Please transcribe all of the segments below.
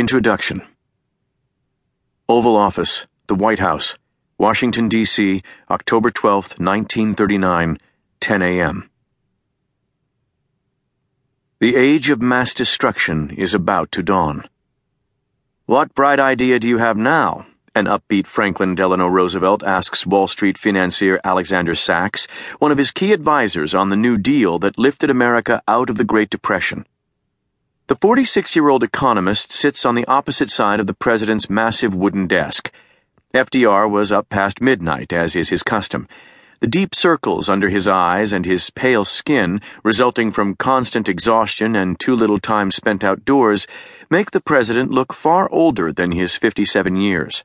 Introduction Oval Office, the White House, Washington, D.C., October 12, 1939, 10 a.m. The age of mass destruction is about to dawn. What bright idea do you have now? An upbeat Franklin Delano Roosevelt asks Wall Street financier Alexander Sachs, one of his key advisers on the New Deal that lifted America out of the Great Depression. The 46 year old economist sits on the opposite side of the president's massive wooden desk. FDR was up past midnight, as is his custom. The deep circles under his eyes and his pale skin, resulting from constant exhaustion and too little time spent outdoors, make the president look far older than his 57 years.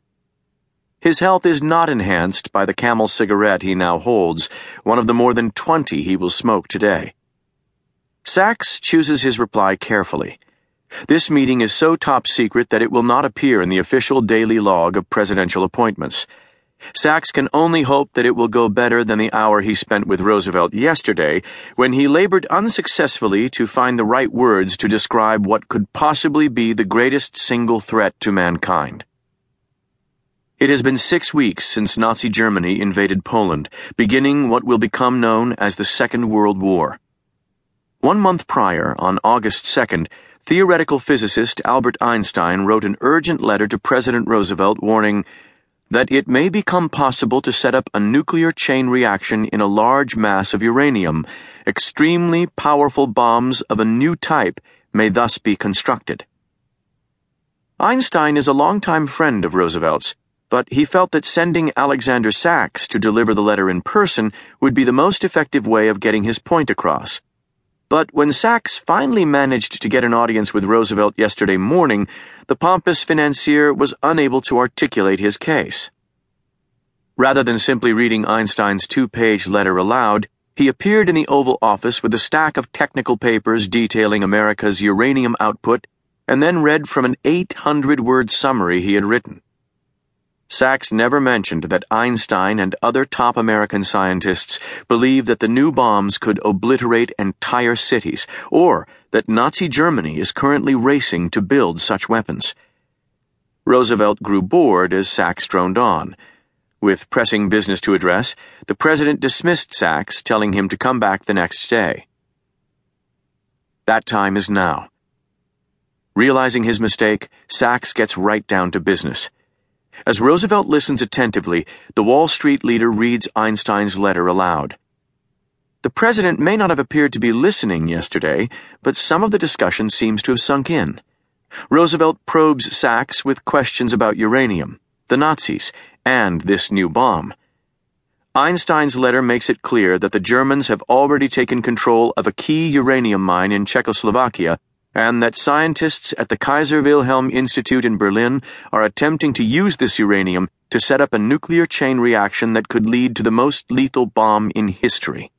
His health is not enhanced by the camel cigarette he now holds, one of the more than 20 he will smoke today. Sachs chooses his reply carefully. This meeting is so top secret that it will not appear in the official daily log of presidential appointments. Sachs can only hope that it will go better than the hour he spent with Roosevelt yesterday when he labored unsuccessfully to find the right words to describe what could possibly be the greatest single threat to mankind. It has been six weeks since Nazi Germany invaded Poland, beginning what will become known as the Second World War. One month prior, on August 2nd, theoretical physicist Albert Einstein wrote an urgent letter to President Roosevelt warning that it may become possible to set up a nuclear chain reaction in a large mass of uranium. Extremely powerful bombs of a new type may thus be constructed. Einstein is a longtime friend of Roosevelt's, but he felt that sending Alexander Sachs to deliver the letter in person would be the most effective way of getting his point across. But when Sachs finally managed to get an audience with Roosevelt yesterday morning, the pompous financier was unable to articulate his case. Rather than simply reading Einstein's two page letter aloud, he appeared in the Oval Office with a stack of technical papers detailing America's uranium output and then read from an 800 word summary he had written. Sachs never mentioned that Einstein and other top American scientists believe that the new bombs could obliterate entire cities, or that Nazi Germany is currently racing to build such weapons. Roosevelt grew bored as Sachs droned on. With pressing business to address, the president dismissed Sachs, telling him to come back the next day. That time is now. Realizing his mistake, Sachs gets right down to business. As Roosevelt listens attentively, the Wall Street leader reads Einstein's letter aloud. The president may not have appeared to be listening yesterday, but some of the discussion seems to have sunk in. Roosevelt probes Sachs with questions about uranium, the Nazis, and this new bomb. Einstein's letter makes it clear that the Germans have already taken control of a key uranium mine in Czechoslovakia and that scientists at the Kaiser Wilhelm Institute in Berlin are attempting to use this uranium to set up a nuclear chain reaction that could lead to the most lethal bomb in history.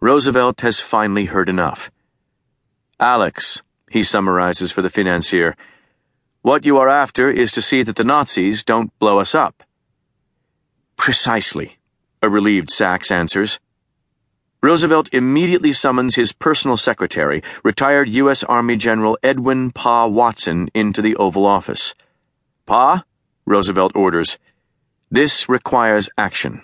Roosevelt has finally heard enough. Alex, he summarizes for the financier, what you are after is to see that the Nazis don't blow us up. Precisely, a relieved Sachs answers. Roosevelt immediately summons his personal secretary, retired U.S. Army General Edwin Pa Watson, into the Oval Office. Pa, Roosevelt orders, this requires action.